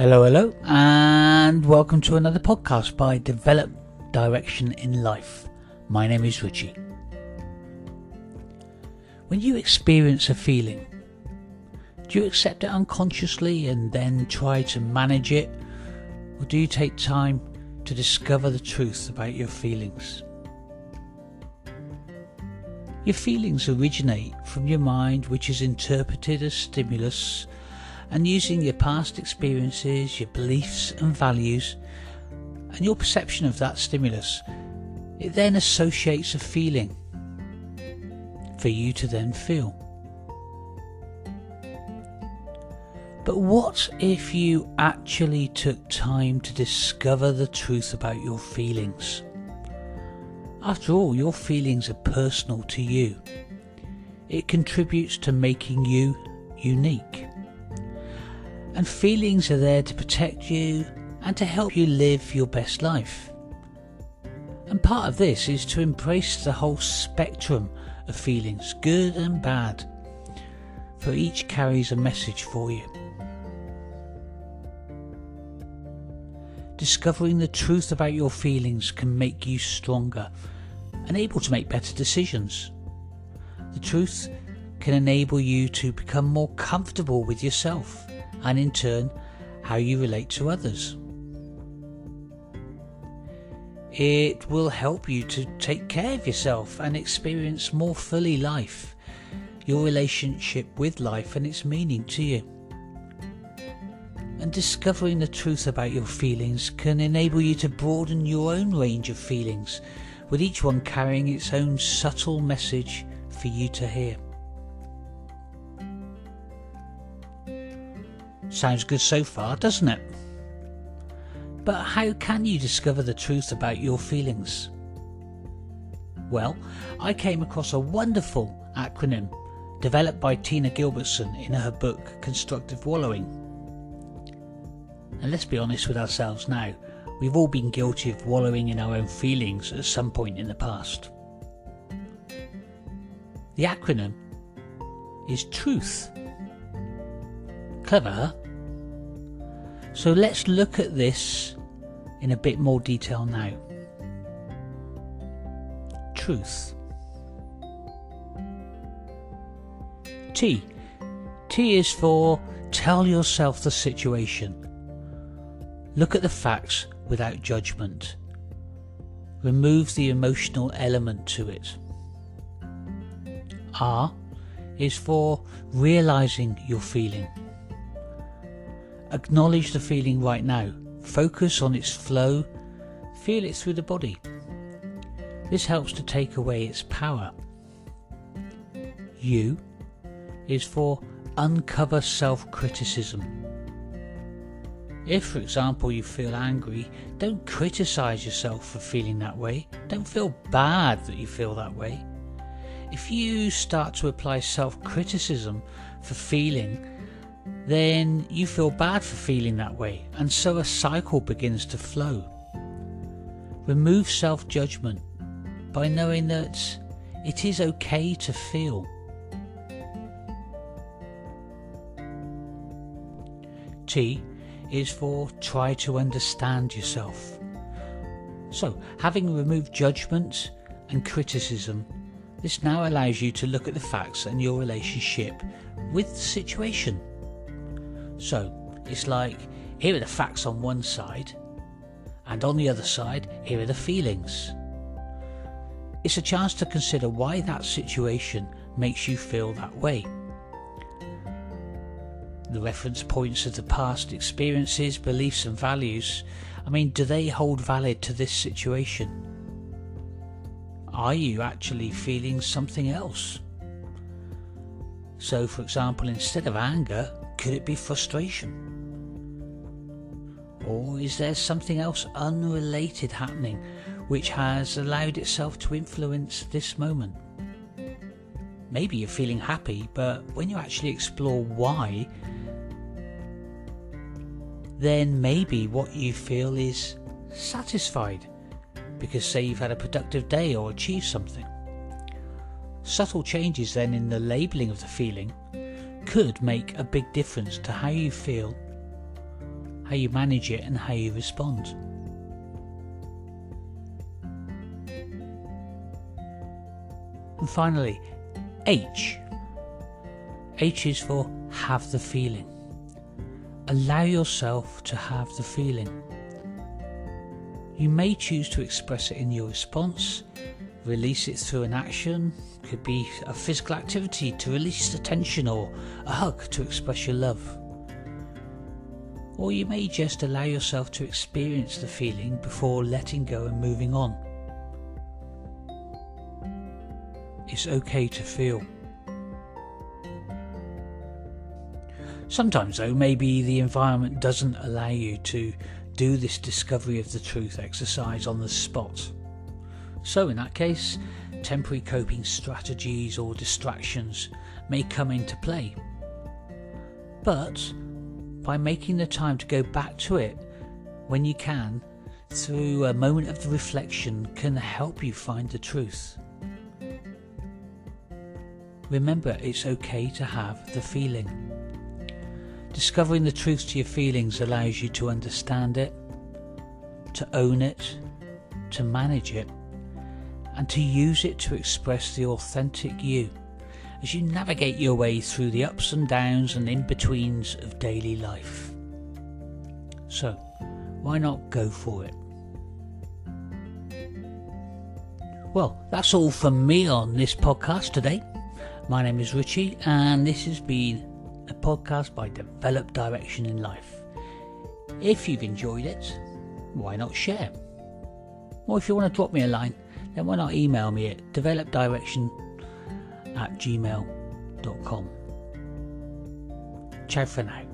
Hello, hello, and welcome to another podcast by Develop Direction in Life. My name is Richie. When you experience a feeling, do you accept it unconsciously and then try to manage it, or do you take time to discover the truth about your feelings? Your feelings originate from your mind, which is interpreted as stimulus and using your past experiences, your beliefs and values, and your perception of that stimulus, it then associates a feeling for you to then feel. But what if you actually took time to discover the truth about your feelings? After all, your feelings are personal to you. It contributes to making you unique. And feelings are there to protect you and to help you live your best life. And part of this is to embrace the whole spectrum of feelings, good and bad, for each carries a message for you. Discovering the truth about your feelings can make you stronger and able to make better decisions. The truth can enable you to become more comfortable with yourself and in turn how you relate to others. It will help you to take care of yourself and experience more fully life, your relationship with life and its meaning to you. And discovering the truth about your feelings can enable you to broaden your own range of feelings, with each one carrying its own subtle message for you to hear. Sounds good so far, doesn't it? But how can you discover the truth about your feelings? Well, I came across a wonderful acronym developed by Tina Gilbertson in her book Constructive Wallowing. And let's be honest with ourselves now, we've all been guilty of wallowing in our own feelings at some point in the past. The acronym is TRUTH. Clever, huh? So let's look at this in a bit more detail now. Truth. T. T is for tell yourself the situation. Look at the facts without judgment. Remove the emotional element to it. R is for realizing your feeling. Acknowledge the feeling right now. Focus on its flow. Feel it through the body. This helps to take away its power. U is for uncover self criticism. If, for example, you feel angry, don't criticize yourself for feeling that way. Don't feel bad that you feel that way. If you start to apply self criticism for feeling then you feel bad for feeling that way, and so a cycle begins to flow. Remove self judgment by knowing that it is okay to feel. T is for try to understand yourself. So, having removed judgment and criticism, this now allows you to look at the facts and your relationship with the situation. So it's like here are the facts on one side, and on the other side, here are the feelings. It's a chance to consider why that situation makes you feel that way. The reference points of the past experiences, beliefs, and values. I mean, do they hold valid to this situation? Are you actually feeling something else? So, for example, instead of anger, could it be frustration? Or is there something else unrelated happening which has allowed itself to influence this moment? Maybe you're feeling happy, but when you actually explore why, then maybe what you feel is satisfied because, say, you've had a productive day or achieved something. Subtle changes then in the labelling of the feeling could make a big difference to how you feel, how you manage it, and how you respond. And finally, H. H is for have the feeling. Allow yourself to have the feeling. You may choose to express it in your response, release it through an action, could be a physical activity to release the tension or a hug to express your love. Or you may just allow yourself to experience the feeling before letting go and moving on. It's okay to feel. Sometimes, though, maybe the environment doesn't allow you to do this discovery of the truth exercise on the spot. So, in that case, temporary coping strategies or distractions may come into play. But by making the time to go back to it when you can, through a moment of reflection, can help you find the truth. Remember, it's okay to have the feeling. Discovering the truth to your feelings allows you to understand it, to own it, to manage it, and to use it to express the authentic you as you navigate your way through the ups and downs and in betweens of daily life. So, why not go for it? Well, that's all from me on this podcast today. My name is Richie, and this has been a podcast by Develop Direction in Life. If you've enjoyed it, why not share? Or if you want to drop me a line, then why not email me at developdirection at gmail.com. Ciao for now.